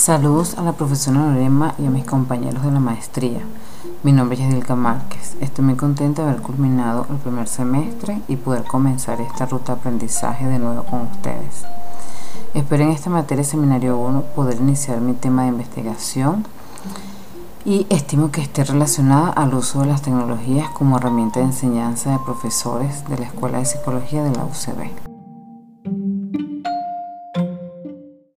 Saludos a la profesora Norema y a mis compañeros de la maestría. Mi nombre es Yadilka Márquez. Estoy muy contenta de haber culminado el primer semestre y poder comenzar esta ruta de aprendizaje de nuevo con ustedes. Espero en esta materia Seminario 1 poder iniciar mi tema de investigación y estimo que esté relacionada al uso de las tecnologías como herramienta de enseñanza de profesores de la Escuela de Psicología de la UCB.